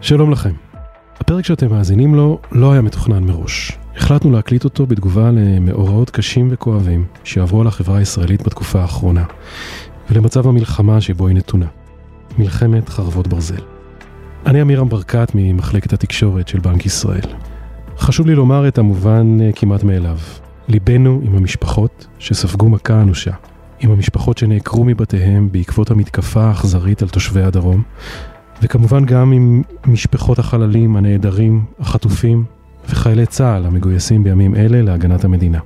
שלום לכם. הפרק שאתם מאזינים לו לא היה מתוכנן מראש. החלטנו להקליט אותו בתגובה למאורעות קשים וכואבים שעברו על החברה הישראלית בתקופה האחרונה, ולמצב המלחמה שבו היא נתונה. מלחמת חרבות ברזל. אני עמירם ברקת ממחלקת התקשורת של בנק ישראל. חשוב לי לומר את המובן אה, כמעט מאליו. ליבנו עם המשפחות שספגו מכה אנושה, עם המשפחות שנעקרו מבתיהם בעקבות המתקפה האכזרית על תושבי הדרום, וכמובן גם עם משפחות החללים, הנעדרים, החטופים וחיילי צה"ל המגויסים בימים אלה להגנת המדינה.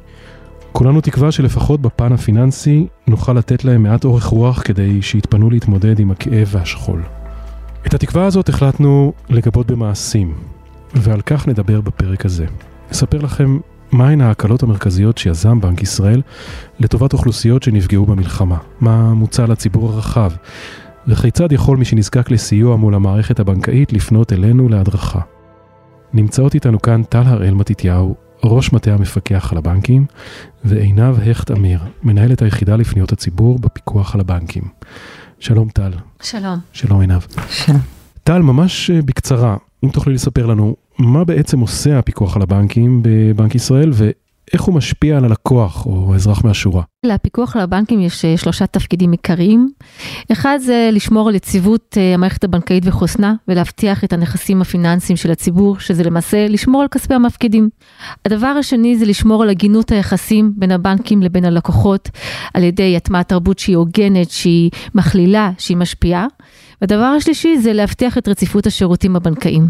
כולנו תקווה שלפחות בפן הפיננסי נוכל לתת להם מעט אורך רוח כדי שיתפנו להתמודד עם הכאב והשכול. את התקווה הזאת החלטנו לגבות במעשים, ועל כך נדבר בפרק הזה. נספר לכם מהן ההקלות המרכזיות שיזם בנק ישראל לטובת אוכלוסיות שנפגעו במלחמה, מה מוצע לציבור הרחב, וכיצד יכול מי שנזקק לסיוע מול המערכת הבנקאית לפנות אלינו להדרכה. נמצאות איתנו כאן טל הראל מתתיהו, ראש מטה המפקח על הבנקים, ועינב הכט אמיר, מנהלת היחידה לפניות הציבור בפיקוח על הבנקים. שלום טל. שלום. שלום עינב. שלום. טל, ממש אה, בקצרה, אם תוכלי לספר לנו מה בעצם עושה הפיקוח על הבנקים בבנק ישראל ואיך הוא משפיע על הלקוח או האזרח מהשורה. לפיקוח על הבנקים יש אה, שלושה תפקידים עיקריים. אחד זה לשמור על יציבות אה, המערכת הבנקאית וחוסנה ולהבטיח את הנכסים הפיננסיים של הציבור, שזה למעשה לשמור על כספי המפקידים. הדבר השני זה לשמור על הגינות היחסים בין הבנקים לבין הלקוחות על ידי הטמעת תרבות שהיא הוגנת, שהיא מכלילה, שהיא משפיעה. והדבר השלישי זה להבטיח את רציפות השירותים הבנקאיים.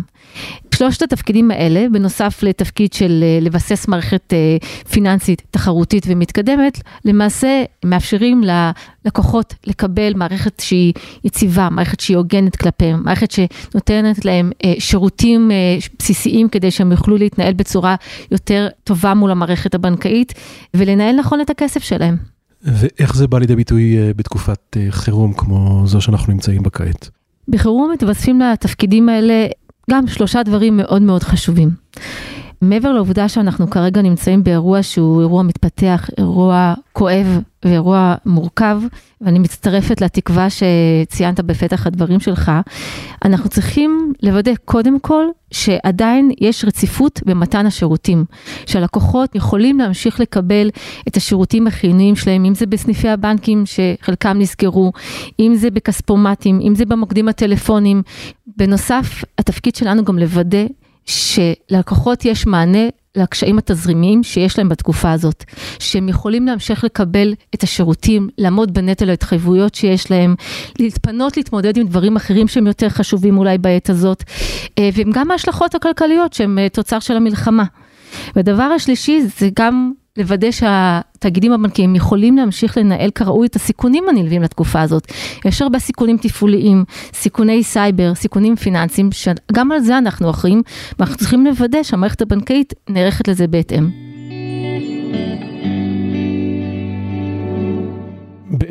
שלושת התפקידים האלה, בנוסף לתפקיד של אה, לבסס מערכת פיננסית תחרותית ומתקדמת, למעשה מאפשרים ללקוחות לקבל מערכת שהיא יציבה, מערכת שהיא הוגנת כלפיהם, מערכת שנותנת להם אה, שירותים בסיסיים כדי שהם יוכלו להתנהל בצורה יותר טובה מול המערכת הבנקאית ולנהל נכון את הכסף שלהם. ואיך זה בא לידי ביטוי בתקופת חירום כמו זו שאנחנו נמצאים בה כעת? בחירום מתווספים לתפקידים האלה גם שלושה דברים מאוד מאוד חשובים. מעבר לעובדה שאנחנו כרגע נמצאים באירוע שהוא אירוע מתפתח, אירוע כואב ואירוע מורכב, ואני מצטרפת לתקווה שציינת בפתח הדברים שלך, אנחנו צריכים לוודא קודם כל שעדיין יש רציפות במתן השירותים, שהלקוחות יכולים להמשיך לקבל את השירותים החיוניים שלהם, אם זה בסניפי הבנקים שחלקם נסגרו, אם זה בכספומטים, אם זה במוקדים הטלפונים. בנוסף, התפקיד שלנו גם לוודא שללקוחות יש מענה לקשיים התזרימיים שיש להם בתקופה הזאת, שהם יכולים להמשיך לקבל את השירותים, לעמוד בנטל ההתחייבויות שיש להם, להתפנות להתמודד עם דברים אחרים שהם יותר חשובים אולי בעת הזאת, אה, וגם ההשלכות הכלכליות שהם אה, תוצר של המלחמה. והדבר השלישי זה גם לוודא שהתאגידים הבנקיים יכולים להמשיך לנהל כראוי את הסיכונים הנלווים לתקופה הזאת. יש הרבה סיכונים תפעוליים, סיכוני סייבר, סיכונים פיננסיים, שגם על זה אנחנו אחראים, ואנחנו צריכים לוודא שהמערכת הבנקאית נערכת לזה בהתאם.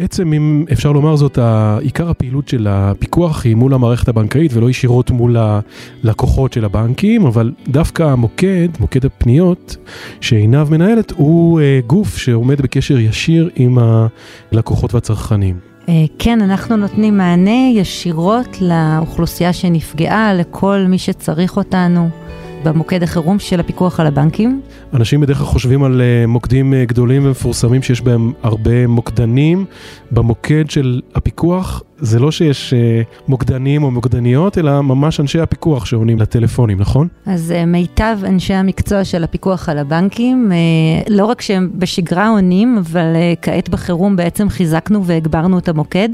בעצם אם אפשר לומר זאת, עיקר הפעילות של הפיקוח היא מול המערכת הבנקאית ולא ישירות מול הלקוחות של הבנקים, אבל דווקא המוקד, מוקד הפניות שעינב מנהלת, הוא אה, גוף שעומד בקשר ישיר עם הלקוחות והצרכנים. אה, כן, אנחנו נותנים מענה ישירות לאוכלוסייה שנפגעה, לכל מי שצריך אותנו. במוקד החירום של הפיקוח על הבנקים. אנשים בדרך כלל חושבים על אה, מוקדים אה, גדולים ומפורסמים שיש בהם הרבה מוקדנים. במוקד של הפיקוח זה לא שיש אה, מוקדנים או מוקדניות, אלא ממש אנשי הפיקוח שעונים לטלפונים, נכון? אז מיטב אנשי המקצוע של הפיקוח על הבנקים, לא רק שהם בשגרה עונים, אבל כעת בחירום בעצם חיזקנו והגברנו את המוקד.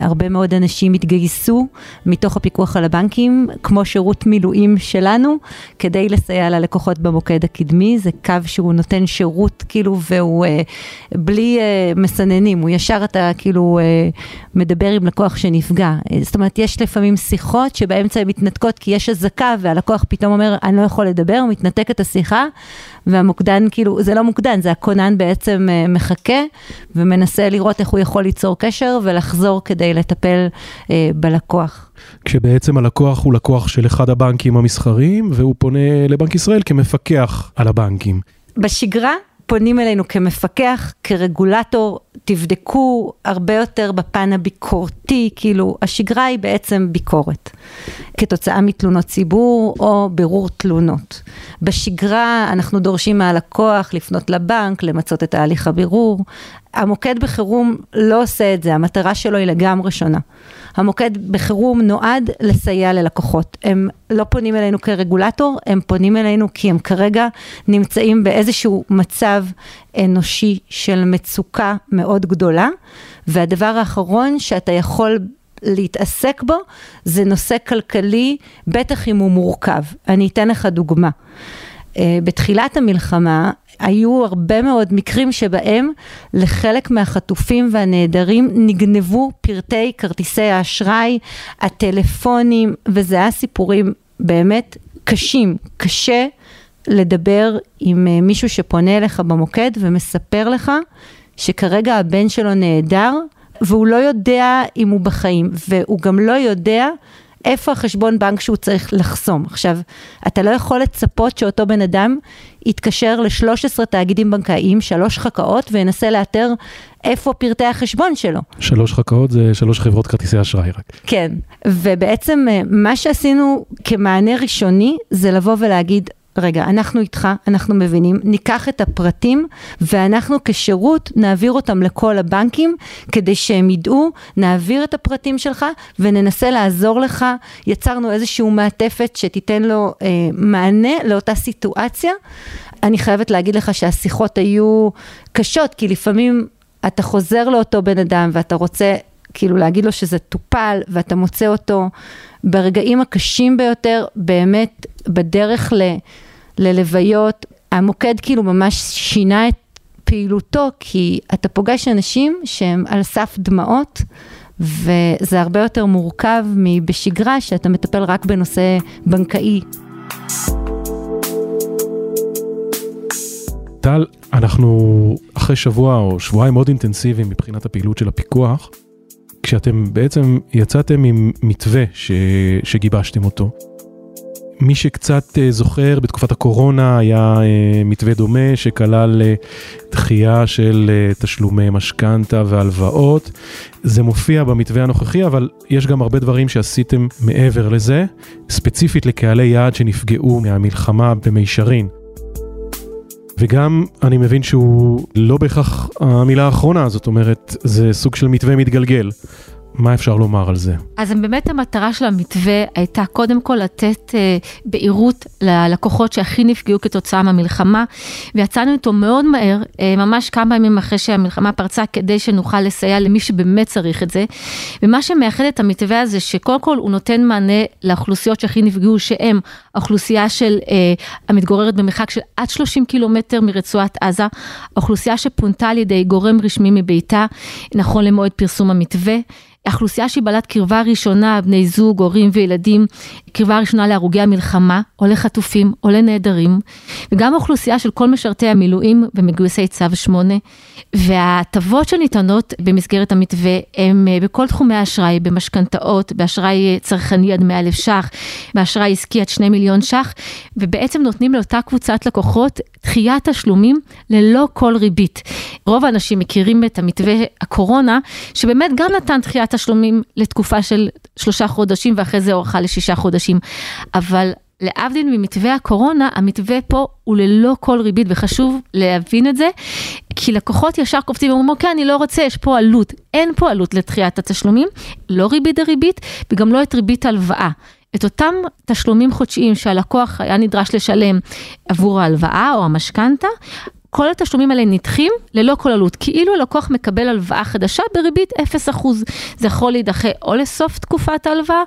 הרבה מאוד אנשים התגייסו מתוך הפיקוח על הבנקים, כמו שירות מילואים שלנו, כדי לסייע ללקוחות במוקד הקדמי. זה קו שהוא נותן שירות כאילו והוא אה, בלי אה, מסננים, הוא ישר אתה כאילו אה, מדבר עם לקוח שנפגע. אה, זאת אומרת, יש לפעמים שיחות שבאמצע הן מתנתקות כי יש אזעקה והלקוח פתאום אומר, אני לא יכול לדבר, הוא מתנתק את השיחה. והמוקדן כאילו, זה לא מוקדן, זה הכונן בעצם אה, מחכה ומנסה לראות איך הוא יכול ליצור קשר ולחזור כדי לטפל אה, בלקוח. כשבעצם הלקוח הוא לקוח של אחד הבנקים המסחריים והוא פונה לבנק ישראל כמפקח על הבנקים. בשגרה פונים אלינו כמפקח, כרגולטור, תבדקו הרבה יותר בפן הביקורתי, כאילו השגרה היא בעצם ביקורת, כתוצאה מתלונות ציבור או בירור תלונות. בשגרה אנחנו דורשים מהלקוח לפנות לבנק, למצות את תהליך הבירור. המוקד בחירום לא עושה את זה, המטרה שלו היא לגמרי שונה. המוקד בחירום נועד לסייע ללקוחות. הם לא פונים אלינו כרגולטור, הם פונים אלינו כי הם כרגע נמצאים באיזשהו מצב אנושי של מצוקה מאוד גדולה, והדבר האחרון שאתה יכול להתעסק בו זה נושא כלכלי, בטח אם הוא מורכב. אני אתן לך דוגמה. אה, בתחילת המלחמה היו הרבה מאוד מקרים שבהם לחלק מהחטופים והנעדרים נגנבו פרטי כרטיסי האשראי, הטלפונים, וזה היה סיפורים באמת קשים, קשה לדבר עם אה, מישהו שפונה אליך במוקד ומספר לך שכרגע הבן שלו נעדר והוא לא יודע אם הוא בחיים, והוא גם לא יודע איפה החשבון בנק שהוא צריך לחסום. עכשיו, אתה לא יכול לצפות שאותו בן אדם יתקשר ל-13 תאגידים בנקאיים, שלוש חכאות, וינסה לאתר איפה פרטי החשבון שלו. שלוש חכאות זה שלוש חברות כרטיסי אשראי רק. כן, ובעצם אה, מה שעשינו כמענה ראשוני זה לבוא ולהגיד, רגע, אנחנו איתך, אנחנו מבינים, ניקח את הפרטים ואנחנו כשירות נעביר אותם לכל הבנקים כדי שהם ידעו, נעביר את הפרטים שלך וננסה לעזור לך. יצרנו איזושהי מעטפת שתיתן לו אה, מענה לאותה סיטואציה. אני חייבת להגיד לך שהשיחות היו קשות, כי לפעמים אתה חוזר לאותו בן אדם ואתה רוצה כאילו להגיד לו שזה טופל ואתה מוצא אותו ברגעים הקשים ביותר, באמת בדרך ל... ללוויות, המוקד כאילו ממש שינה את פעילותו, כי אתה פוגש אנשים שהם על סף דמעות, וזה הרבה יותר מורכב מבשגרה, שאתה מטפל רק בנושא בנקאי. טל, אנחנו אחרי שבוע או שבועיים מאוד אינטנסיביים מבחינת הפעילות של הפיקוח, כשאתם בעצם יצאתם עם מתווה ש... שגיבשתם אותו. מי שקצת אה, זוכר, בתקופת הקורונה היה אה, מתווה דומה שכלל אה, דחייה של תשלומי משכנתה והלוואות. זה מופיע במתווה הנוכחי, אבל יש גם הרבה דברים שעשיתם מעבר לזה, ספציפית לקהלי יעד שנפגעו מהמלחמה במישרין. וגם אני מבין שהוא לא בהכרח המילה האחרונה, זאת אומרת, זה סוג של מתווה מתגלגל. מה אפשר לומר על זה? אז באמת המטרה של המתווה הייתה קודם כל לתת אה, בהירות ללקוחות שהכי נפגעו כתוצאה מהמלחמה, ויצאנו איתו מאוד מהר, אה, ממש כמה ימים אחרי שהמלחמה פרצה, כדי שנוכל לסייע למי שבאמת צריך את זה. ומה שמייחד את המתווה הזה, שקודם כל הוא נותן מענה לאוכלוסיות שהכי נפגעו, שהם האוכלוסייה של, אה, המתגוררת במרחק של עד 30 קילומטר מרצועת עזה, האוכלוסייה שפונתה על ידי גורם רשמי מביתה, נכון למועד פרסום המתווה. אוכלוסייה שהיא בעלת קרבה ראשונה, בני זוג, הורים וילדים, קרבה ראשונה להרוגי המלחמה, או לחטופים, או לנעדרים, וגם אוכלוסייה של כל משרתי המילואים ומגויסי צו 8, וההטבות שניתנות במסגרת המתווה הם אה, בכל תחומי האשראי, במשכנתאות, באשראי צרכני עד 100 אלף ש"ח, באשראי עסקי עד 2 מיליון ש"ח, ובעצם נותנים לאותה קבוצת לקוחות דחיית תשלומים ללא כל ריבית. רוב האנשים מכירים את המתווה הקורונה, שבאמת גם נתן דחיית תשלומים לתקופה של שלושה חודשים ואחרי זה הוארכה לשישה חודשים. אבל להבדיל ממתווה הקורונה, המתווה פה הוא ללא כל ריבית, וחשוב להבין את זה, כי לקוחות ישר קופצים ואומרים, אוקיי, אני לא רוצה, יש פה עלות. אין פה עלות לדחיית התשלומים, לא ריבית דריבית, וגם לא את ריבית ההלוואה. את אותם תשלומים חודשיים שהלקוח היה נדרש לשלם עבור ההלוואה או המשכנתה, כל התשלומים האלה נדחים ללא כל עלות, כאילו הלקוח מקבל הלוואה חדשה בריבית 0%. זה יכול להידחה או לסוף תקופת ההלוואה,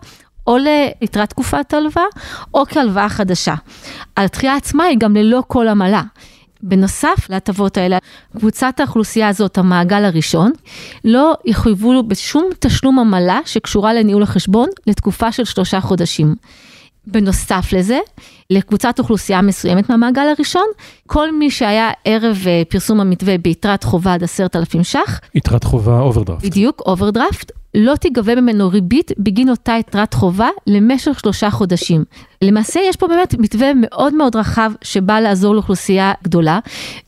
או ליתרת תקופת ההלוואה, או כהלוואה חדשה. הדחייה עצמה היא גם ללא כל עמלה. בנוסף להטבות האלה, קבוצת האוכלוסייה הזאת, המעגל הראשון, לא יחויבו בשום תשלום עמלה שקשורה לניהול החשבון לתקופה של שלושה חודשים. בנוסף לזה, לקבוצת אוכלוסייה מסוימת מהמעגל הראשון, כל מי שהיה ערב אה, פרסום המתווה ביתרת חובה עד עשרת אלפים ש"ח. יתרת חובה אוברדרפט. בדיוק, אוברדרפט. לא תיגבה ממנו ריבית בגין אותה יתרת חובה למשך שלושה חודשים. למעשה יש פה באמת מתווה מאוד מאוד רחב שבא לעזור לאוכלוסייה גדולה,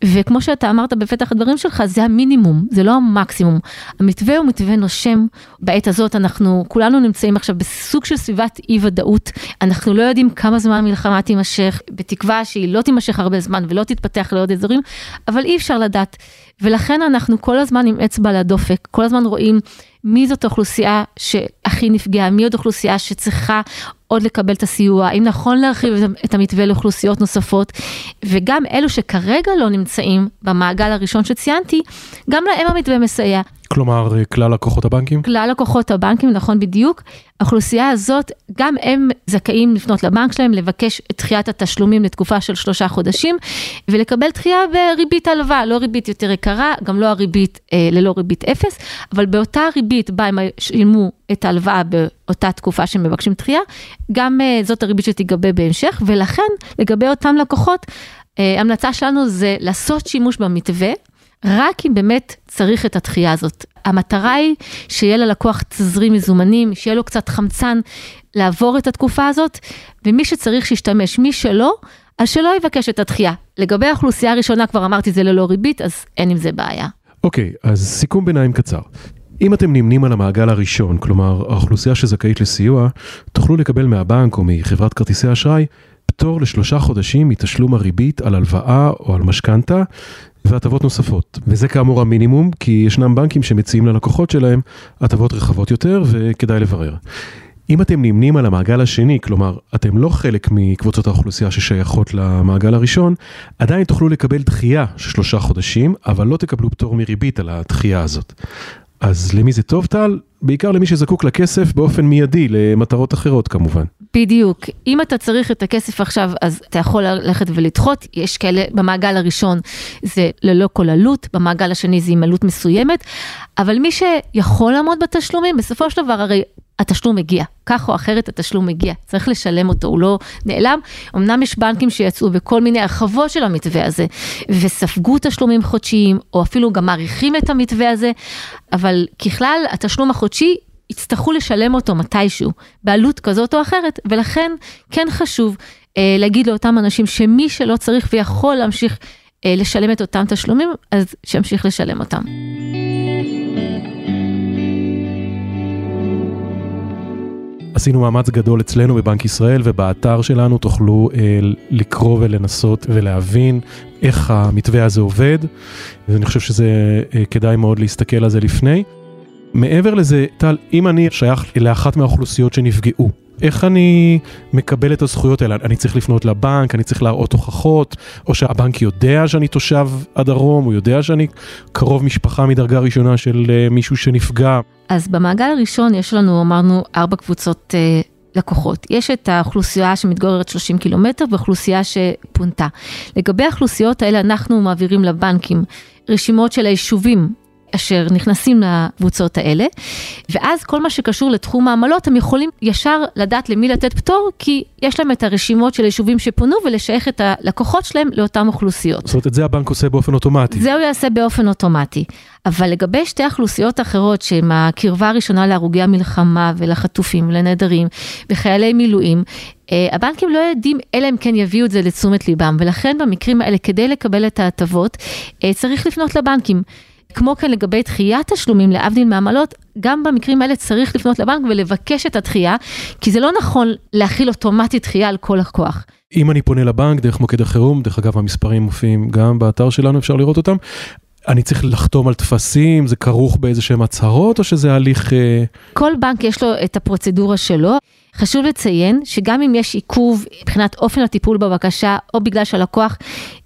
וכמו שאתה אמרת בפתח הדברים שלך, זה המינימום, זה לא המקסימום. המתווה הוא מתווה נושם, בעת הזאת אנחנו כולנו נמצאים עכשיו בסוג של סביבת אי ודאות, אנחנו לא יודעים כמה זמן המלחמה תימשך, בתקווה שהיא לא תימשך הרבה זמן ולא תתפתח לעוד אזורים, אבל אי אפשר לדעת. ולכן אנחנו כל הזמן עם אצבע לדופק, כל הזמן רואים מי זאת האוכלוסייה שהכי נפגעה, מי עוד אוכלוסייה שצריכה עוד לקבל את הסיוע, האם נכון להרחיב את המתווה לאוכלוסיות נוספות, וגם אלו שכרגע לא נמצאים במעגל הראשון שציינתי, גם להם המתווה מסייע. כלומר, כלל לקוחות הבנקים? כלל לקוחות הבנקים, נכון בדיוק. האוכלוסייה הזאת, גם הם זכאים לפנות לבנק שלהם, לבקש את דחיית התשלומים לתקופה של שלושה חודשים, ולקבל דחייה בריבית הלוואה, לא ריבית יותר יקרה, גם לא הריבית אה, ללא ריבית אפס, אבל באותה ריבית בה הם שילמו את ההלוואה באותה תקופה שהם מבקשים דחייה, גם אה, זאת הריבית שתיגבה בהמשך, ולכן לגבי אותם לקוחות, אה, המלצה שלנו זה לעשות שימוש במתווה. רק אם באמת צריך את הדחייה הזאת. המטרה היא שיהיה ללקוח תזרים מזומנים, שיהיה לו קצת חמצן לעבור את התקופה הזאת, ומי שצריך שישתמש, מי שלא, אז שלא יבקש את הדחייה. לגבי האוכלוסייה הראשונה, כבר אמרתי, זה ללא ריבית, אז אין עם זה בעיה. אוקיי, okay, אז סיכום ביניים קצר. אם אתם נמנים על המעגל הראשון, כלומר האוכלוסייה שזכאית לסיוע, תוכלו לקבל מהבנק או מחברת כרטיסי אשראי פטור לשלושה חודשים מתשלום הריבית על הלוואה או על משכנתה והטבות נוספות. וזה כאמור המינימום, כי ישנם בנקים שמציעים ללקוחות שלהם הטבות רחבות יותר וכדאי לברר. אם אתם נמנים על המעגל השני, כלומר, אתם לא חלק מקבוצות האוכלוסייה ששייכות למעגל הראשון, עדיין תוכלו לקבל דחייה של שלושה חודשים, אבל לא תקבלו פטור מריבית על הדחייה הזאת. אז למי זה טוב, טל? בעיקר למי שזקוק לכסף באופן מיידי, למטרות אחרות כמובן. בדיוק. אם אתה צריך את הכסף עכשיו, אז אתה יכול ללכת ולדחות. יש כאלה, במעגל הראשון זה ללא כל עלות, במעגל השני זה עם עלות מסוימת, אבל מי שיכול לעמוד בתשלומים, בסופו של דבר הרי התשלום מגיע, כך או אחרת התשלום מגיע, צריך לשלם אותו, הוא לא נעלם. אמנם יש בנקים שיצאו בכל מיני הרחבות של המתווה הזה, וספגו תשלומים חודשיים, או אפילו גם מעריכים את המתווה הזה, אבל ככלל התשלום החודשי יצטרכו לשלם אותו מתישהו, בעלות כזאת או אחרת, ולכן כן חשוב אה, להגיד לאותם אנשים שמי שלא צריך ויכול להמשיך אה, לשלם את אותם תשלומים, אז שימשיך לשלם אותם. עשינו מאמץ גדול אצלנו בבנק ישראל ובאתר שלנו תוכלו אה, לקרוא ולנסות ולהבין איך המתווה הזה עובד, ואני חושב שזה אה, כדאי מאוד להסתכל על זה לפני. מעבר לזה, טל, אם אני שייך לאחת מהאוכלוסיות שנפגעו, איך אני מקבל את הזכויות האלה? אני צריך לפנות לבנק, אני צריך להראות הוכחות, או שהבנק יודע שאני תושב הדרום, הוא יודע שאני קרוב משפחה מדרגה ראשונה של uh, מישהו שנפגע. אז במעגל הראשון יש לנו, אמרנו, ארבע קבוצות uh, לקוחות. יש את האוכלוסייה שמתגוררת 30 קילומטר ואוכלוסייה שפונתה. לגבי האוכלוסיות האלה אנחנו מעבירים לבנקים רשימות של היישובים אשר נכנסים לקבוצות האלה, ואז כל מה שקשור לתחום העמלות, הם יכולים ישר לדעת למי לתת פטור, כי יש להם את הרשימות של היישובים שפונו ולשייך את הלקוחות שלהם לאותן אוכלוסיות. זאת אומרת, את זה הבנק עושה באופן אוטומטי. זה הוא יעשה באופן אוטומטי. אבל לגבי שתי אוכלוסיות אחרות, שהן הקרבה הראשונה להרוגי המלחמה ולחטופים ולנעדרים וחיילי מילואים, אה, הבנקים לא יודעים, אלא אם כן יביאו את זה לתשומת ליבם, ולכן במקרים האלה, כדי לקבל את ההטבות, אה, צריך לפנות לבנקים. כמו כן לגבי דחיית תשלומים, להבדיל מעמלות, גם במקרים האלה צריך לפנות לבנק ולבקש את הדחייה, כי זה לא נכון להכיל אוטומטית דחייה על כל לקוח. אם אני פונה לבנק דרך מוקד החירום, דרך אגב המספרים מופיעים גם באתר שלנו, אפשר לראות אותם. אני צריך לחתום על טפסים, זה כרוך באיזה שהם הצהרות או שזה הליך... אה, כל בנק יש לו את הפרוצדורה שלו. חשוב לציין שגם אם יש עיכוב מבחינת אופן הטיפול בבקשה, או בגלל שהלקוח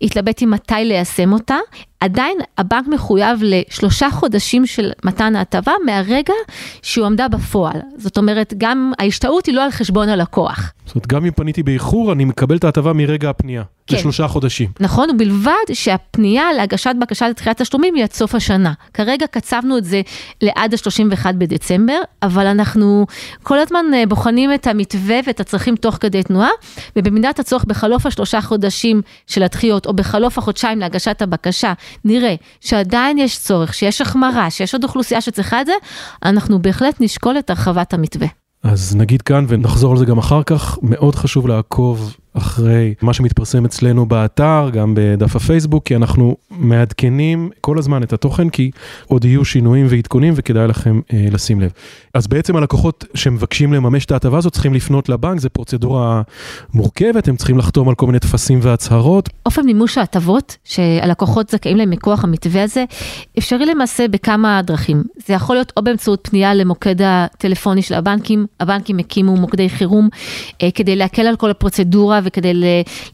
התלבט עם מתי ליישם אותה, עדיין הבנק מחויב לשלושה חודשים של מתן ההטבה מהרגע שהוא עמדה בפועל. זאת אומרת, גם ההשתאות היא לא על חשבון הלקוח. זאת אומרת, גם אם פניתי באיחור, אני מקבל את ההטבה מרגע הפנייה. כן. לשלושה חודשים. נכון, ובלבד שהפנייה להגשת בקשה לתחילת תשלומים היא עד סוף השנה. כרגע קצבנו את זה לעד ה-31 בדצמבר, אבל אנחנו כל הזמן אה, בוחנים את את המתווה ואת הצרכים תוך כדי תנועה, ובמידת הצורך בחלוף השלושה חודשים של הדחיות, או בחלוף החודשיים להגשת הבקשה, נראה שעדיין יש צורך, שיש החמרה, שיש עוד אוכלוסייה שצריכה את זה, אנחנו בהחלט נשקול את הרחבת המתווה. אז נגיד כאן ונחזור על זה גם אחר כך, מאוד חשוב לעקוב אחרי מה שמתפרסם אצלנו באתר, גם בדף הפייסבוק, כי אנחנו מעדכנים כל הזמן את התוכן, כי עוד יהיו שינויים ועדכונים וכדאי לכם אה, לשים לב. אז בעצם הלקוחות שמבקשים לממש את ההטבה הזאת צריכים לפנות לבנק, זו פרוצדורה מורכבת, הם צריכים לחתום על כל מיני טפסים והצהרות. אופן מימוש ההטבות שהלקוחות זכאים להם מכוח המתווה הזה, אפשרי למעשה בכמה דרכים. זה יכול להיות או באמצעות פנייה למוקד הטלפוני של הבנקים, הבנקים הקימו מוקדי חירום אה, כדי להקל על כל הפרוצדורה וכדי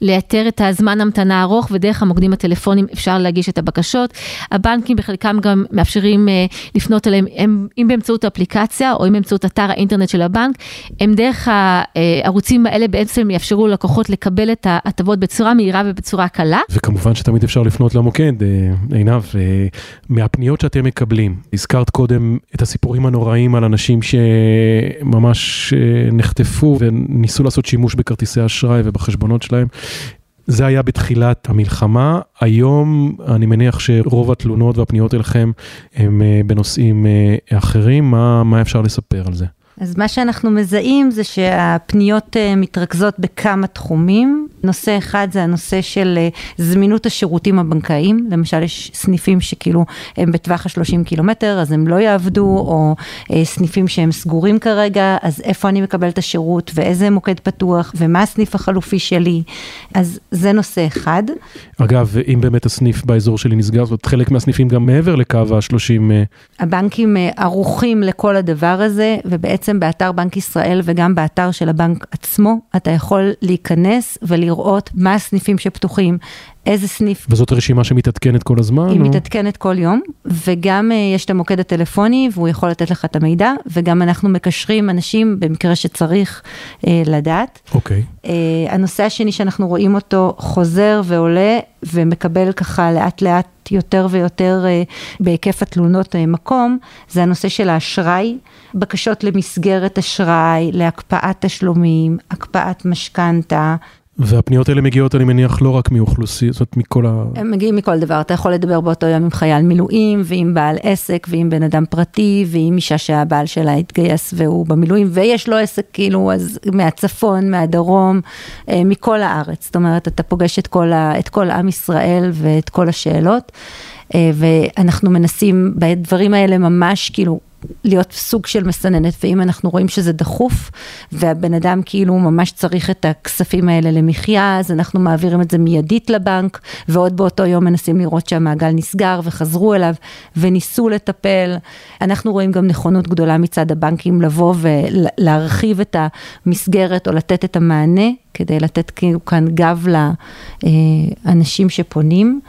לייתר את הזמן המתנה הארוך, ודרך המוקדים הטלפונים אפשר להגיש את הבקשות. הבנקים בחלקם גם מאפשרים אה, לפנות אליהם, הם, אם באמצעות האפליקציה או אם באמצעות אתר האינטרנט של הבנק, הם דרך הערוצים האלה בעצם יאפשרו ללקוחות לקבל את ההטבות בצורה מהירה ובצורה קלה. וכמובן שתמיד אפשר לפנות למוקד, אה, עינב, אה, מהפניות שאתם מקבלים, הזכרת קודם את הסיפורים הנוראים על אנשים שממש נחטפו וניסו לעשות שימוש בכרטיסי אשראי בחשבונות שלהם. זה היה בתחילת המלחמה, היום אני מניח שרוב התלונות והפניות אליכם הם אה, בנושאים אה, אחרים, מה, מה אפשר לספר על זה? אז מה שאנחנו מזהים זה שהפניות אה, מתרכזות בכמה תחומים. נושא אחד זה הנושא של אה, זמינות השירותים הבנקאיים, למשל יש סניפים שכאילו הם בטווח ה-30 קילומטר, אז הם לא יעבדו, או אה, סניפים שהם סגורים כרגע, אז איפה אני מקבל את השירות, ואיזה מוקד פתוח, ומה הסניף החלופי שלי, אז זה נושא אחד. אגב, אם באמת הסניף באזור שלי נסגר, זאת אומרת חלק מהסניפים גם מעבר לקו ה-30... הבנקים ערוכים לכל הדבר הזה, ובעצם... בעצם באתר בנק ישראל וגם באתר של הבנק עצמו, אתה יכול להיכנס ולראות מה הסניפים שפתוחים, איזה סניף. וזאת הרשימה שמתעדכנת כל הזמן? היא או... מתעדכנת כל יום, וגם uh, יש את המוקד הטלפוני והוא יכול לתת לך את המידע, וגם אנחנו מקשרים אנשים במקרה שצריך uh, לדעת. אוקיי. Uh, הנושא השני שאנחנו רואים אותו חוזר ועולה ומקבל ככה לאט לאט יותר ויותר uh, בהיקף התלונות uh, מקום, זה הנושא של האשראי, בקשות למסגרת אשראי, להקפאת תשלומים, הקפאת משכנתה. והפניות האלה מגיעות, אני מניח, לא רק מאוכלוסיות, זאת אומרת, מכל ה... הם מגיעים מכל דבר, אתה יכול לדבר באותו יום עם חייל מילואים, ועם בעל עסק, ועם בן אדם פרטי, ועם אישה שהבעל שלה התגייס והוא במילואים, ויש לו עסק כאילו, אז מהצפון, מהדרום, אה, מכל הארץ. זאת אומרת, אתה פוגש את כל, ה, את כל עם ישראל ואת כל השאלות, אה, ואנחנו מנסים בדברים האלה ממש, כאילו, להיות סוג של מסננת, ואם אנחנו רואים שזה דחוף, והבן אדם כאילו ממש צריך את הכספים האלה למחיה, אז אנחנו מעבירים את זה מיידית לבנק, ועוד באותו יום מנסים לראות שהמעגל נסגר, וחזרו אליו, וניסו לטפל. אנחנו רואים גם נכונות גדולה מצד הבנקים לבוא ולהרחיב את המסגרת, או לתת את המענה. כדי לתת כאילו כאן גב לאנשים שפונים.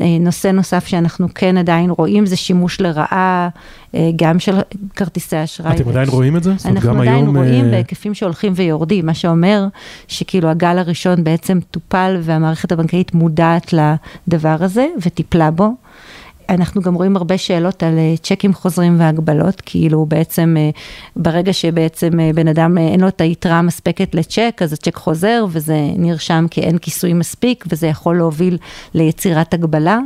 אה, נושא נוסף שאנחנו כן עדיין רואים זה שימוש לרעה, אה, גם של כרטיסי אשראי. אתם עדיין רואים את זה? אנחנו עדיין היום... רואים אה, בהיקפים שהולכים ויורדים, מה שאומר שכאילו הגל הראשון בעצם טופל והמערכת הבנקאית מודעת לדבר הזה וטיפלה בו. אנחנו גם רואים הרבה שאלות על אה, צ'קים חוזרים והגבלות, כאילו בעצם אה, ברגע שבעצם אה, בן אדם אין לו את היתרה המספקת לצ'ק, אז הצ'ק חוזר וזה נרשם כי אין כיסוי מספיק וזה יכול להוביל ליצירת הגבלה,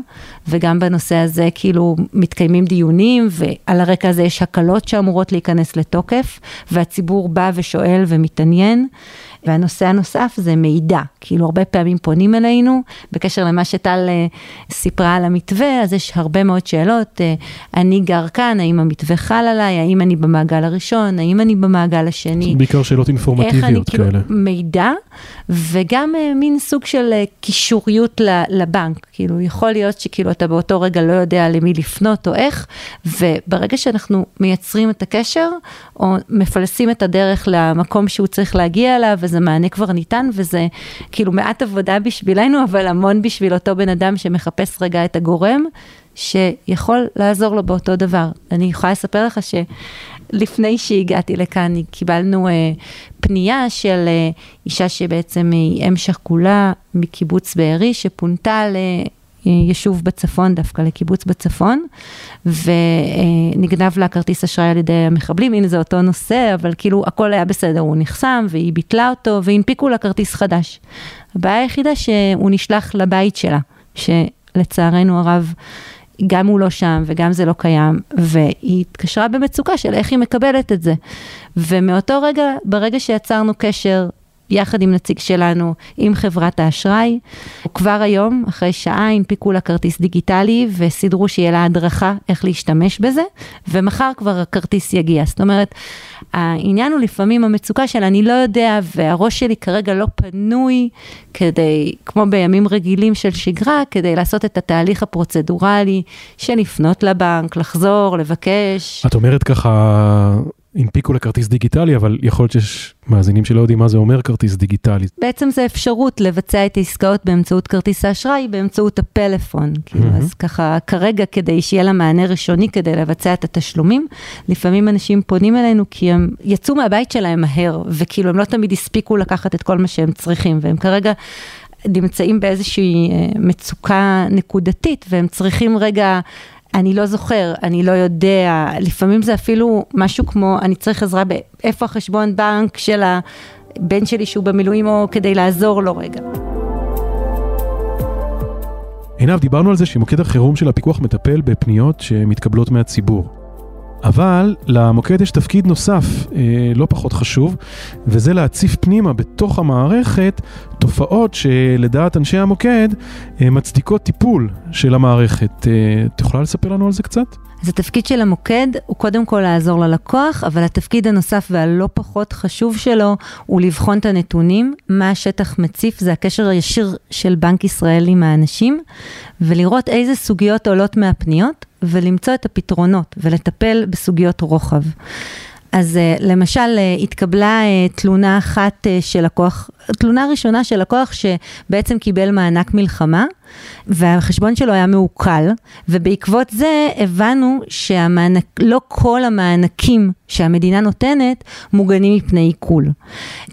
וגם בנושא הזה כאילו מתקיימים דיונים ועל הרקע הזה יש הקלות שאמורות להיכנס לתוקף, והציבור בא ושואל ומתעניין. והנושא הנוסף זה מידע, כאילו הרבה פעמים פונים אלינו, בקשר למה שטל אה, סיפרה על המתווה, אז יש הרבה מאוד שאלות, אה, אני גר כאן, האם המתווה חל עליי, האם אני במעגל הראשון, האם אני במעגל השני. בעיקר שאלות אינפורמטיביות כאלה. איך אני כאילו מידע, וגם אה, מין סוג של קישוריות לבנק, כאילו יכול להיות שכאילו אתה באותו רגע לא יודע למי לפנות או איך, וברגע שאנחנו מייצרים את הקשר, או מפלסים את הדרך למקום שהוא צריך להגיע אליו, אז המענה כבר ניתן, וזה כאילו מעט עבודה בשבילנו, אבל המון בשביל אותו בן אדם שמחפש רגע את הגורם, שיכול לעזור לו באותו דבר. אני יכולה לספר לך שלפני שהגעתי לכאן, קיבלנו אה, פנייה של אה, אישה שבעצם היא אם שכולה מקיבוץ בארי, שפונתה ל... יישוב בצפון, דווקא לקיבוץ בצפון, ונגנב לה כרטיס אשראי על ידי המחבלים, הנה זה אותו נושא, אבל כאילו הכל היה בסדר, הוא נחסם והיא ביטלה אותו והנפיקו לה כרטיס חדש. הבעיה היחידה שהוא נשלח לבית שלה, שלצערנו הרב, גם הוא לא שם וגם זה לא קיים, והיא התקשרה במצוקה של איך היא מקבלת את זה. ומאותו רגע, ברגע שיצרנו קשר יחד עם נציג שלנו, עם חברת האשראי. כבר היום, אחרי שעה, הנפיקו לה כרטיס דיגיטלי וסידרו שיהיה לה הדרכה איך להשתמש בזה, ומחר כבר הכרטיס יגיע. זאת אומרת, העניין הוא לפעמים המצוקה של אני לא יודע, והראש שלי כרגע לא פנוי כדי, כמו בימים רגילים של שגרה, כדי לעשות את התהליך הפרוצדורלי של לפנות לבנק, לחזור, לבקש. את אומרת ככה... הנפיקו לכרטיס דיגיטלי, אבל יכול להיות שיש מאזינים שלא יודעים מה זה אומר כרטיס דיגיטלי. בעצם זה אפשרות לבצע את העסקאות באמצעות כרטיס האשראי, באמצעות הפלאפון. כאילו, mm-hmm. אז ככה, כרגע כדי שיהיה לה מענה ראשוני כדי לבצע את התשלומים, לפעמים אנשים פונים אלינו כי הם יצאו מהבית שלהם מהר, וכאילו הם לא תמיד הספיקו לקחת את כל מה שהם צריכים, והם כרגע... נמצאים באיזושהי אה, מצוקה נקודתית והם צריכים רגע אני לא זוכר, אני לא יודע, לפעמים זה אפילו משהו כמו, אני צריך עזרה באיפה החשבון בנק של הבן שלי שהוא במילואים או כדי לעזור לו רגע. עינב, דיברנו על זה שמוקד החירום של הפיקוח מטפל בפניות שמתקבלות מהציבור. אבל למוקד יש תפקיד נוסף, אה, לא פחות חשוב, וזה להציף פנימה בתוך המערכת תופעות שלדעת אנשי המוקד אה, מצדיקות טיפול של המערכת. אה, את יכולה לספר לנו על זה קצת? אז התפקיד של המוקד הוא קודם כל לעזור ללקוח, אבל התפקיד הנוסף והלא פחות חשוב שלו הוא לבחון את הנתונים, מה השטח מציף, זה הקשר הישיר של בנק ישראל עם האנשים, ולראות איזה סוגיות עולות מהפניות, ולמצוא את הפתרונות ולטפל בסוגיות רוחב. אז אה, למשל אה, התקבלה אה, תלונה אחת של לקוח, תלונה ראשונה של לקוח שבעצם קיבל מענק מלחמה. והחשבון שלו היה מעוקל, ובעקבות זה הבנו שלא כל המענקים שהמדינה נותנת מוגנים מפני עיקול.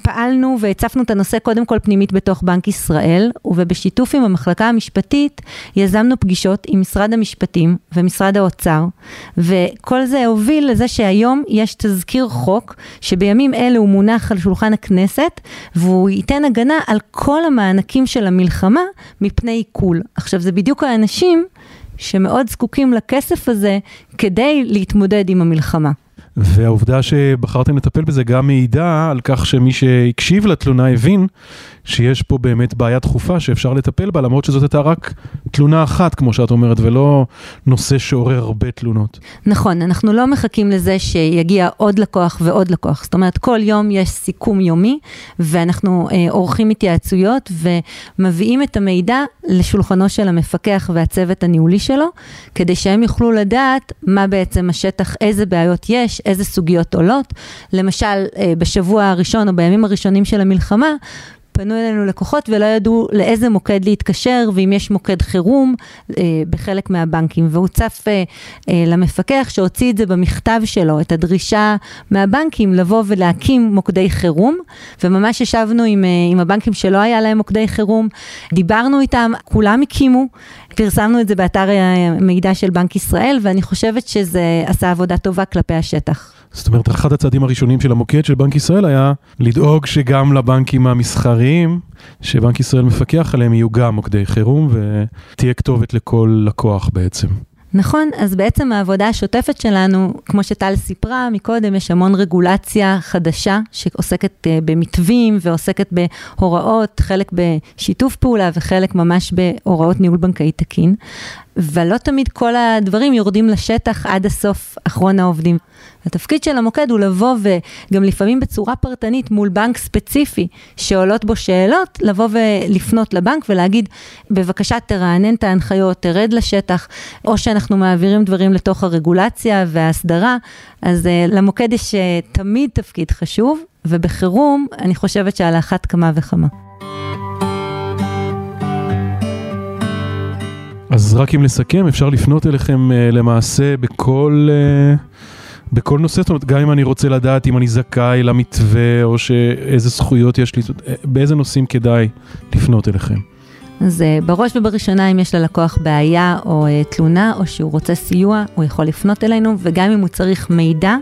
פעלנו והצפנו את הנושא קודם כל פנימית בתוך בנק ישראל, ובשיתוף עם המחלקה המשפטית יזמנו פגישות עם משרד המשפטים ומשרד האוצר, וכל זה הוביל לזה שהיום יש תזכיר חוק שבימים אלה הוא מונח על שולחן הכנסת, והוא ייתן הגנה על כל המענקים של המלחמה מפני עיקול. עכשיו, זה בדיוק האנשים שמאוד זקוקים לכסף הזה כדי להתמודד עם המלחמה. והעובדה שבחרתם לטפל בזה גם מעידה על כך שמי שהקשיב לתלונה הבין שיש פה באמת בעיה דחופה שאפשר לטפל בה, למרות שזאת הייתה רק תלונה אחת, כמו שאת אומרת, ולא נושא שעורר הרבה תלונות. נכון, אנחנו לא מחכים לזה שיגיע עוד לקוח ועוד לקוח. זאת אומרת, כל יום יש סיכום יומי, ואנחנו אה, עורכים התייעצויות ומביאים את המידע לשולחנו של המפקח והצוות הניהולי שלו, כדי שהם יוכלו לדעת מה בעצם השטח, איזה בעיות יש, איזה סוגיות עולות. למשל, אה, בשבוע הראשון או בימים הראשונים של המלחמה, פנו אלינו לקוחות ולא ידעו לאיזה מוקד להתקשר ואם יש מוקד חירום אה, בחלק מהבנקים. והוא צף אה, אה, למפקח שהוציא את זה במכתב שלו, את הדרישה מהבנקים לבוא ולהקים מוקדי חירום. וממש ישבנו עם, אה, עם הבנקים שלא היה להם מוקדי חירום, דיברנו איתם, כולם הקימו, פרסמנו את זה באתר המידע של בנק ישראל ואני חושבת שזה עשה עבודה טובה כלפי השטח. זאת אומרת, אחד הצעדים הראשונים של המוקד של בנק ישראל היה לדאוג שגם לבנקים המסחריים, שבנק ישראל מפקח עליהם, יהיו גם מוקדי חירום ותהיה כתובת לכל לקוח בעצם. נכון, אז בעצם העבודה השוטפת שלנו, כמו שטל סיפרה מקודם, יש המון רגולציה חדשה שעוסקת uh, במתווים ועוסקת בהוראות, חלק בשיתוף פעולה וחלק ממש בהוראות ניהול בנקאי תקין. ולא תמיד כל הדברים יורדים לשטח עד הסוף, אחרון העובדים. התפקיד של המוקד הוא לבוא וגם לפעמים בצורה פרטנית מול בנק ספציפי שעולות בו שאלות, לבוא ולפנות לבנק ולהגיד, בבקשה תרענן את ההנחיות, תרד לשטח, או שאנחנו מעבירים דברים לתוך הרגולציה וההסדרה, אז uh, למוקד יש uh, תמיד תפקיד חשוב, ובחירום אני חושבת שעל אחת כמה וכמה. אז רק אם לסכם, אפשר לפנות אליכם uh, למעשה בכל... Uh... בכל נושא, זאת אומרת, גם אם אני רוצה לדעת אם אני זכאי למתווה, או שאיזה זכויות יש לי, באיזה נושאים כדאי לפנות אליכם. אז אה, בראש ובראשונה אם יש ללקוח בעיה או אה, תלונה או שהוא רוצה סיוע, הוא יכול לפנות אלינו, וגם אם הוא צריך מידע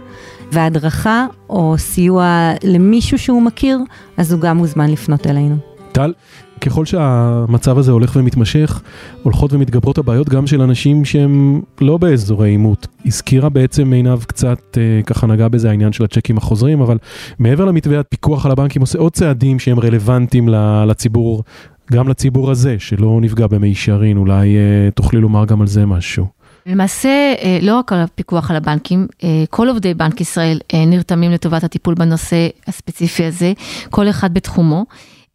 והדרכה או סיוע למישהו שהוא מכיר, אז הוא גם מוזמן לפנות אלינו. טל, ככל שהמצב הזה הולך ומתמשך, הולכות ומתגברות הבעיות גם של אנשים שהם לא באזורי עימות. הזכירה בעצם עינב קצת, אה, ככה נגע בזה העניין של הצ'קים החוזרים, אבל מעבר למתווה הפיקוח על הבנקים עושה עוד צעדים שהם רלוונטיים לציבור, גם לציבור הזה, שלא נפגע במישרין, אולי אה, תוכלי לומר גם על זה משהו. למעשה, אה, לא רק על הפיקוח על הבנקים, אה, כל עובדי בנק ישראל אה, נרתמים לטובת הטיפול בנושא הספציפי הזה, כל אחד בתחומו.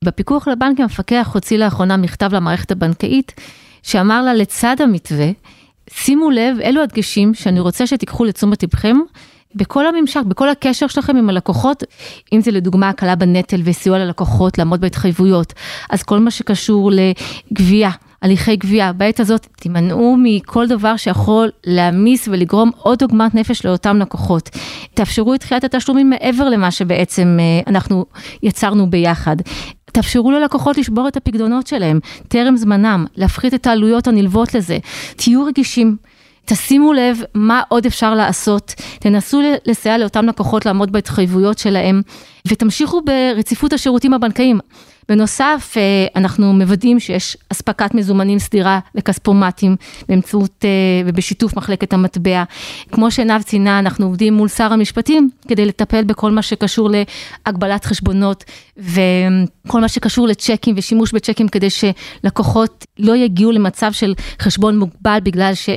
בפיקוח על הבנקים המפקח הוציא לאחרונה מכתב למערכת הבנקאית, שאמר לה לצד המתווה, שימו לב, אלו הדגשים שאני רוצה שתיקחו לתשומת לבכם. בכל הממשק, בכל הקשר שלכם עם הלקוחות, אם זה לדוגמה הקלה בנטל וסיוע ללקוחות לעמוד בהתחייבויות, אז כל מה שקשור לגבייה, הליכי גבייה, בעת הזאת תימנעו מכל דבר שיכול להעמיס ולגרום עוד עוגמת נפש לאותם לקוחות. תאפשרו את תחילת התשלומים מעבר למה שבעצם אה, אנחנו יצרנו ביחד. תאפשרו ללקוחות לשבור את הפקדונות שלהם, טרם זמנם, להפחית את העלויות הנלוות לזה. תהיו רגישים. תשימו לב מה עוד אפשר לעשות, תנסו לסייע לאותם לקוחות לעמוד בהתחייבויות שלהם ותמשיכו ברציפות השירותים הבנקאיים. בנוסף, אה, אנחנו מוודאים שיש אספקת מזומנים סדירה לכספומטים באמצעות אה, ובשיתוף מחלקת המטבע. כמו שעינב ציינה, אנחנו עובדים מול שר המשפטים כדי לטפל בכל מה שקשור להגבלת חשבונות וכל מה שקשור לצ'קים ושימוש בצ'קים כדי שלקוחות לא יגיעו למצב של חשבון מוגבל בגלל ש...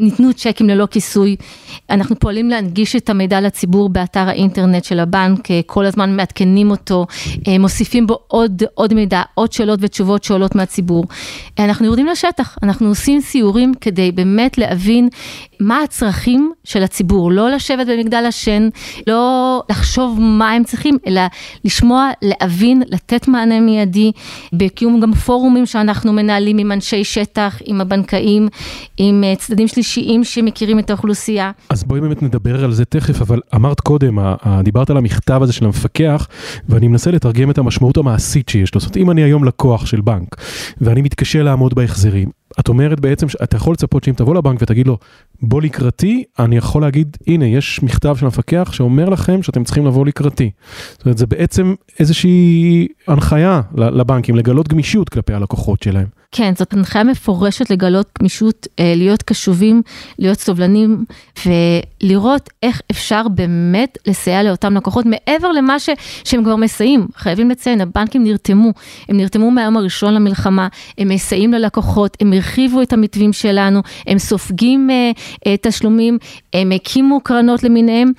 אה, ניתנו צ'קים ללא כיסוי. אנחנו פועלים להנגיש את המידע לציבור באתר האינטרנט של הבנק, אה, כל הזמן מעדכנים אותו, אה, מוסיפים בו עוד, עוד מידע, עוד שאלות ותשובות שעולות מהציבור. אנחנו יורדים לשטח, אנחנו עושים סיורים כדי באמת להבין מה הצרכים של הציבור, לא לשבת במגדל השן, לא לחשוב מה הם צריכים, אלא לשמוע, להבין, לתת מענה מיידי, בקיום גם פורומים שאנחנו מנהלים עם אנשי שטח, עם הבנקאים, עם אה, צדדים שלישיים שמכירים את האוכלוסייה. אז בואי באמת נדבר על זה תכף, אבל אמרת קודם, דיברת על המכתב הזה של המפקח, ואני מנסה לתרגם את המשמעות המעשית שיש לו. זאת אומרת, אם אני היום לקוח של בנק, ואני מתקשה לעמוד בהחזרים, את אומרת בעצם שאתה יכול לצפות שאם תבוא לבנק ותגיד לו, בוא לקראתי, אני יכול להגיד, הנה, יש מכתב של המפקח שאומר לכם שאתם צריכים לבוא לקראתי. זאת אומרת, זה בעצם איזושהי הנחיה לבנקים לגלות גמישות כלפי הלקוחות שלהם. כן, זאת הנחיה מפורשת לגלות גמישות, אה, להיות קשובים, להיות סובלנים ולראות איך אפשר באמת לסייע לאותם לקוחות מעבר למה ש, שהם כבר מסייעים. חייבים לציין, הבנקים נרתמו, הם נרתמו מהיום הראשון למלחמה, הם מסייעים ללקוחות, הם הרחיבו את המתווים שלנו, הם סופגים אה, אה, תשלומים, הם הקימו קרנות למיניהם,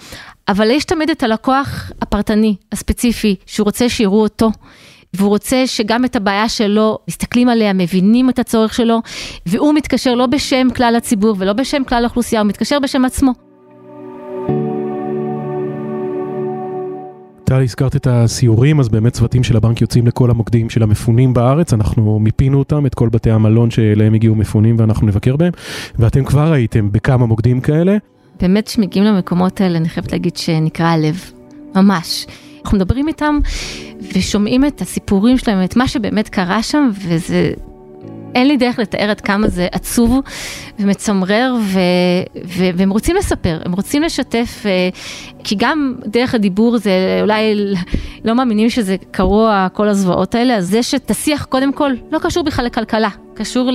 אבל יש תמיד את הלקוח הפרטני, הספציפי, שהוא רוצה שיראו אותו. והוא רוצה שגם את הבעיה שלו, מסתכלים עליה, מבינים את הצורך שלו, והוא מתקשר לא בשם כלל הציבור ולא בשם כלל האוכלוסייה, הוא מתקשר בשם עצמו. טל, הזכרת את הסיורים, אז באמת צוותים של הבנק יוצאים לכל המוקדים של המפונים בארץ, אנחנו מיפינו אותם, את כל בתי המלון שאליהם הגיעו מפונים ואנחנו נבקר בהם, ואתם כבר הייתם בכמה מוקדים כאלה. באמת כשמגיעים למקומות האלה, אני חייבת להגיד שנקרע הלב, ממש. אנחנו מדברים איתם ושומעים את הסיפורים שלהם, את מה שבאמת קרה שם, וזה... אין לי דרך לתאר עד כמה זה עצוב ומצמרר, ו, ו, והם רוצים לספר, הם רוצים לשתף, כי גם דרך הדיבור זה אולי לא מאמינים שזה קרוע, כל הזוועות האלה, אז זה שאת השיח קודם כל לא קשור בכלל לכלכלה, קשור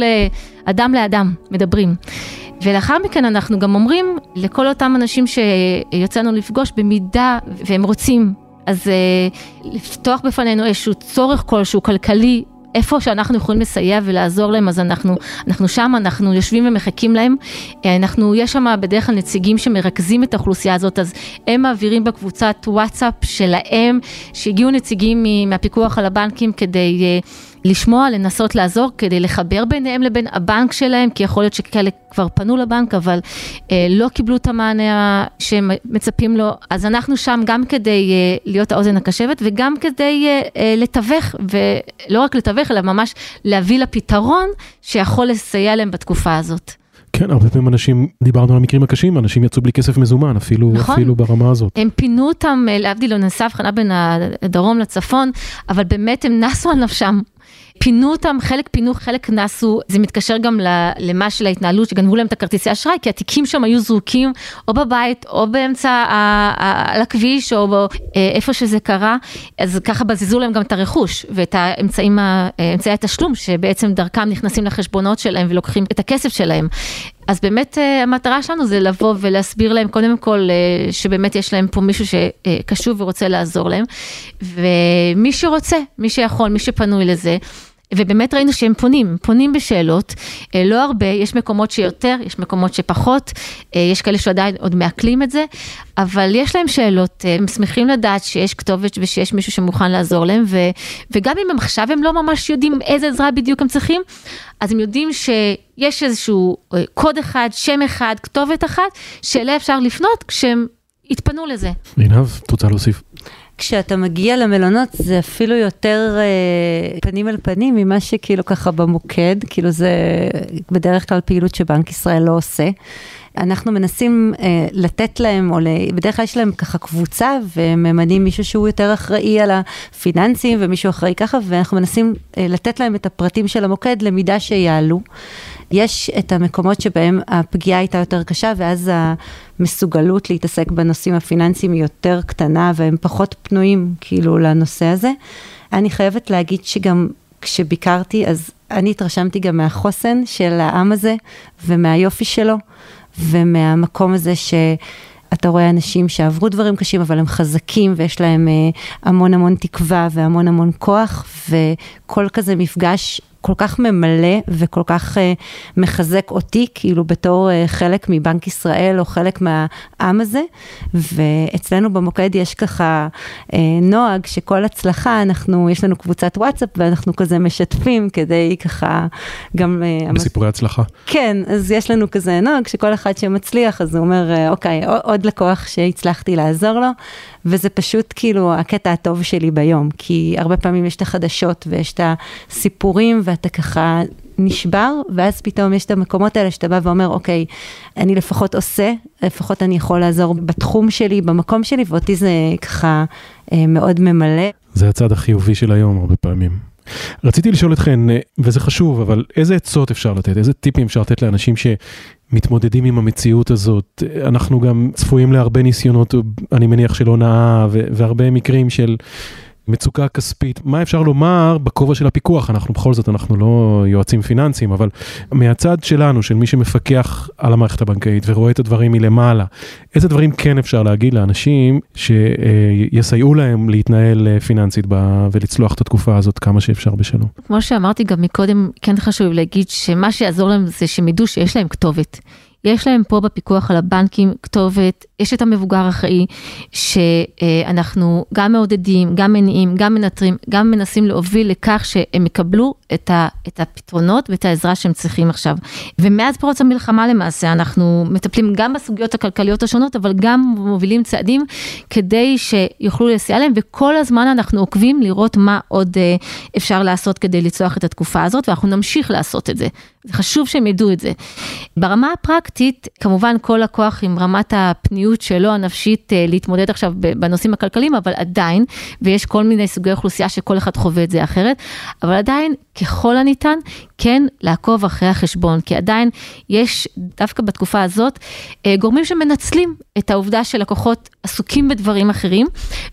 לאדם לאדם, מדברים. ולאחר מכן אנחנו גם אומרים לכל אותם אנשים שיוצא לנו לפגוש, במידה והם רוצים אז uh, לפתוח בפנינו איזשהו צורך כלשהו כלכלי, איפה שאנחנו יכולים לסייע ולעזור להם, אז אנחנו, אנחנו שם, אנחנו יושבים ומחכים להם. אה, אנחנו, יש שם בדרך כלל נציגים שמרכזים את האוכלוסייה הזאת, אז הם מעבירים בקבוצת וואטסאפ שלהם, שהגיעו נציגים מהפיקוח על הבנקים כדי... לשמוע, לנסות לעזור כדי לחבר ביניהם לבין הבנק שלהם, כי יכול להיות שכאלה כבר פנו לבנק, אבל אה, לא קיבלו את המענה שהם מצפים לו. אז אנחנו שם גם כדי אה, להיות האוזן הקשבת וגם כדי אה, אה, לתווך, ולא רק לתווך, אלא ממש להביא לפתרון שיכול לסייע להם בתקופה הזאת. כן, הרבה פעמים אנשים, דיברנו על המקרים הקשים, אנשים יצאו בלי כסף מזומן, אפילו, נכון. אפילו ברמה הזאת. הם פינו אותם, אה, להבדיל, לא נעשה הבחנה בין הדרום לצפון, אבל באמת הם נסו על נפשם. פינו אותם, חלק פינו, חלק נסו, זה מתקשר גם למה של ההתנהלות, שגנבו להם את הכרטיסי אשראי, כי התיקים שם היו זרוקים או בבית או באמצע על הכביש או איפה שזה קרה, אז ככה בזזו להם גם את הרכוש ואת האמצעים, אמצעי התשלום שבעצם דרכם נכנסים לחשבונות שלהם ולוקחים את הכסף שלהם. אז באמת אה, המטרה שלנו זה לבוא ולהסביר להם קודם כל אה, שבאמת יש להם פה מישהו שקשוב ורוצה לעזור להם, ומי שרוצה, מי שיכול, מי שפנוי לזה. ובאמת ראינו שהם פונים, פונים בשאלות, אה, לא הרבה, יש מקומות שיותר, יש מקומות שפחות, יש כאלה שעדיין עוד מעכלים את זה, אבל יש להם שאלות, הם שמחים לדעת שיש כתובת ושיש מישהו שמוכן לעזור להם, ו, וגם אם הם עכשיו הם לא ממש יודעים איזה עזרה בדיוק הם צריכים, אז הם יודעים שיש איזשהו אה, קוד אחד, שם אחד, כתובת אחת, שאליה אפשר לפנות כשהם יתפנו לזה. עינב, את רוצה להוסיף? כשאתה מגיע למלונות זה אפילו יותר אה, פנים אל פנים ממה שכאילו ככה במוקד, כאילו זה בדרך כלל פעילות שבנק ישראל לא עושה. אנחנו מנסים אה, לתת להם, או בדרך כלל יש להם ככה קבוצה, וממנים מישהו שהוא יותר אחראי על הפיננסים, ומישהו אחראי ככה, ואנחנו מנסים אה, לתת להם את הפרטים של המוקד למידה שיעלו. יש את המקומות שבהם הפגיעה הייתה יותר קשה, ואז המסוגלות להתעסק בנושאים הפיננסיים היא יותר קטנה, והם פחות פנויים כאילו לנושא הזה. אני חייבת להגיד שגם כשביקרתי, אז אני התרשמתי גם מהחוסן של העם הזה ומהיופי שלו. ומהמקום הזה שאתה רואה אנשים שעברו דברים קשים, אבל הם חזקים ויש להם אה, המון המון תקווה והמון המון כוח, וכל כזה מפגש כל כך ממלא וכל כך uh, מחזק אותי, כאילו בתור uh, חלק מבנק ישראל או חלק מהעם הזה. ואצלנו במוקד יש ככה uh, נוהג שכל הצלחה, אנחנו, יש לנו קבוצת וואטסאפ ואנחנו כזה משתפים כדי ככה גם... Uh, בסיפורי הצלחה. כן, אז יש לנו כזה נוהג שכל אחד שמצליח, אז הוא אומר, אוקיי, עוד לקוח שהצלחתי לעזור לו. וזה פשוט כאילו הקטע הטוב שלי ביום, כי הרבה פעמים יש את החדשות ויש את הסיפורים ואתה ככה נשבר, ואז פתאום יש את המקומות האלה שאתה בא ואומר, אוקיי, אני לפחות עושה, לפחות אני יכול לעזור בתחום שלי, במקום שלי, ואותי זה ככה אה, מאוד ממלא. זה הצד החיובי של היום הרבה פעמים. רציתי לשאול אתכן, אה, וזה חשוב, אבל איזה עצות אפשר לתת, איזה טיפים אפשר לתת לאנשים מתמודדים עם המציאות הזאת. אנחנו גם צפויים להרבה ניסיונות, אני מניח של הונאה, והרבה מקרים של מצוקה כספית. מה אפשר לומר בכובע של הפיקוח? אנחנו בכל זאת, אנחנו לא יועצים פיננסיים, אבל מהצד שלנו, של מי שמפקח על המערכת הבנקאית ורואה את הדברים מלמעלה, איזה דברים כן אפשר להגיד לאנשים שיסייעו להם להתנהל פיננסית ולצלוח את התקופה הזאת כמה שאפשר בשלום? כמו שאמרתי גם מקודם, כן חשוב להגיד שמה שיעזור להם זה שהם ידעו שיש להם כתובת. יש להם פה בפיקוח על הבנקים כתובת, יש את המבוגר האחראי, שאנחנו גם מעודדים, גם מניעים, גם מנטרים, גם מנסים להוביל לכך שהם יקבלו את, ה, את הפתרונות ואת העזרה שהם צריכים עכשיו. ומאז פרוץ המלחמה למעשה, אנחנו מטפלים גם בסוגיות הכלכליות השונות, אבל גם מובילים צעדים כדי שיוכלו לסייע להם, וכל הזמן אנחנו עוקבים לראות מה עוד אה, אפשר לעשות כדי לצלוח את התקופה הזאת, ואנחנו נמשיך לעשות את זה. זה חשוב שהם ידעו את זה. ברמה הפרקטית, כמובן כל לקוח עם רמת הפניות שלו הנפשית אה, להתמודד עכשיו בנושאים הכלכליים, אבל עדיין, ויש כל מיני סוגי אוכלוסייה שכל אחד חווה את זה אחרת, אבל עדיין, ככל הניתן, כן לעקוב אחרי החשבון, כי עדיין יש, דווקא בתקופה הזאת, אה, גורמים שמנצלים את העובדה שלקוחות עסוקים בדברים אחרים,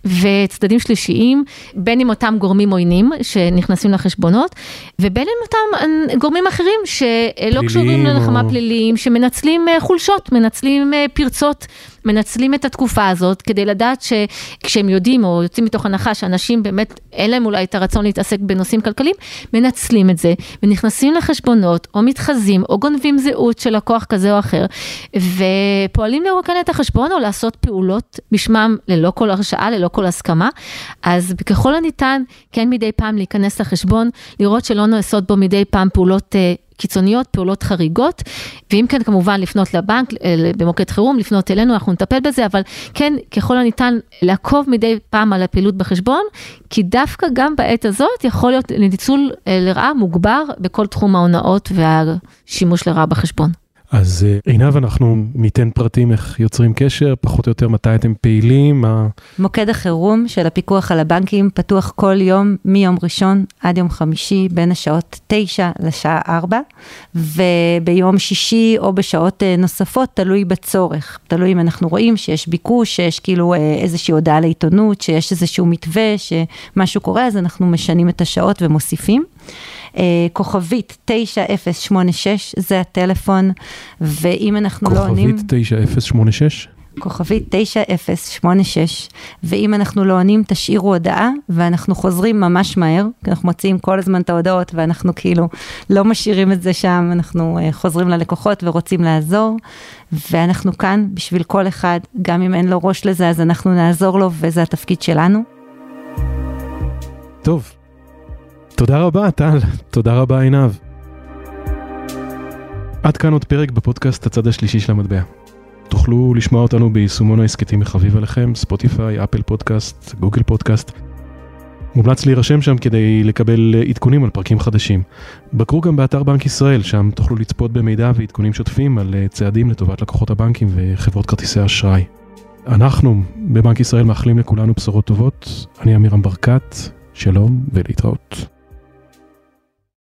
וצדדים שלישיים, בין אם אותם גורמים עוינים שנכנסים לחשבונות, ובין אם אותם אה, גורמים אחרים שלא קשורים ללחמה או... פליליים, שמנצלים אה, חולשות, מנצלים פרצות. מנצלים את התקופה הזאת כדי לדעת שכשהם יודעים או יוצאים מתוך הנחה שאנשים באמת אין להם אולי את הרצון להתעסק בנושאים כלכליים, מנצלים את זה ונכנסים לחשבונות או מתחזים או גונבים זהות של לקוח כזה או אחר ופועלים לרוקן את החשבון או לעשות פעולות בשמם ללא כל הרשאה, ללא כל הסכמה. אז ככל הניתן כן מדי פעם להיכנס לחשבון, לראות שלא נעשות בו מדי פעם פעולות אה, קיצוניות, פעולות חריגות, ואם כן כמובן לפנות לבנק אה, במוקד חירום, לפנות אלינו, אנחנו נטפל בזה, אבל כן ככל הניתן לעקוב מדי פעם על הפעילות בחשבון, כי דווקא גם בעת הזאת יכול להיות ניצול אה, לרעה מוגבר בכל תחום ההונאות והשימוש לרעה בחשבון. אז אה, עינב, אנחנו ניתן פרטים איך יוצרים קשר, פחות או יותר מתי אתם פעילים, מה... מוקד החירום של הפיקוח על הבנקים פתוח כל יום מיום ראשון עד יום חמישי בין השעות 9 לשעה 4 וביום שישי או בשעות אה, נוספות תלוי בצורך, תלוי אם אנחנו רואים שיש ביקוש, שיש כאילו אה, איזושהי הודעה לעיתונות, שיש איזשהו מתווה, שמשהו קורה אז אנחנו משנים את השעות ומוסיפים. אה, כוכבית 9086 זה הטלפון, ואם אנחנו לא עונים... כוכבית 9086? כוכבית 9086, ואם אנחנו לא עונים, תשאירו הודעה, ואנחנו חוזרים ממש מהר, כי אנחנו מוציאים כל הזמן את ההודעות, ואנחנו כאילו לא משאירים את זה שם, אנחנו אה, חוזרים ללקוחות ורוצים לעזור, ואנחנו כאן בשביל כל אחד, גם אם אין לו ראש לזה, אז אנחנו נעזור לו, וזה התפקיד שלנו. טוב, תודה רבה, טל. תודה רבה, עינב. עד כאן עוד פרק בפודקאסט הצד השלישי של המטבע. תוכלו לשמוע אותנו ביישומון ההסכתים החביב עליכם, ספוטיפיי, אפל פודקאסט, גוגל פודקאסט. מומלץ להירשם שם כדי לקבל עדכונים על פרקים חדשים. בקרו גם באתר בנק ישראל, שם תוכלו לצפות במידע ועדכונים שוטפים על צעדים לטובת לקוחות הבנקים וחברות כרטיסי אשראי. אנחנו בבנק ישראל מאחלים לכולנו בשורות טובות. אני עמירם ברקת, שלום ולהתראות.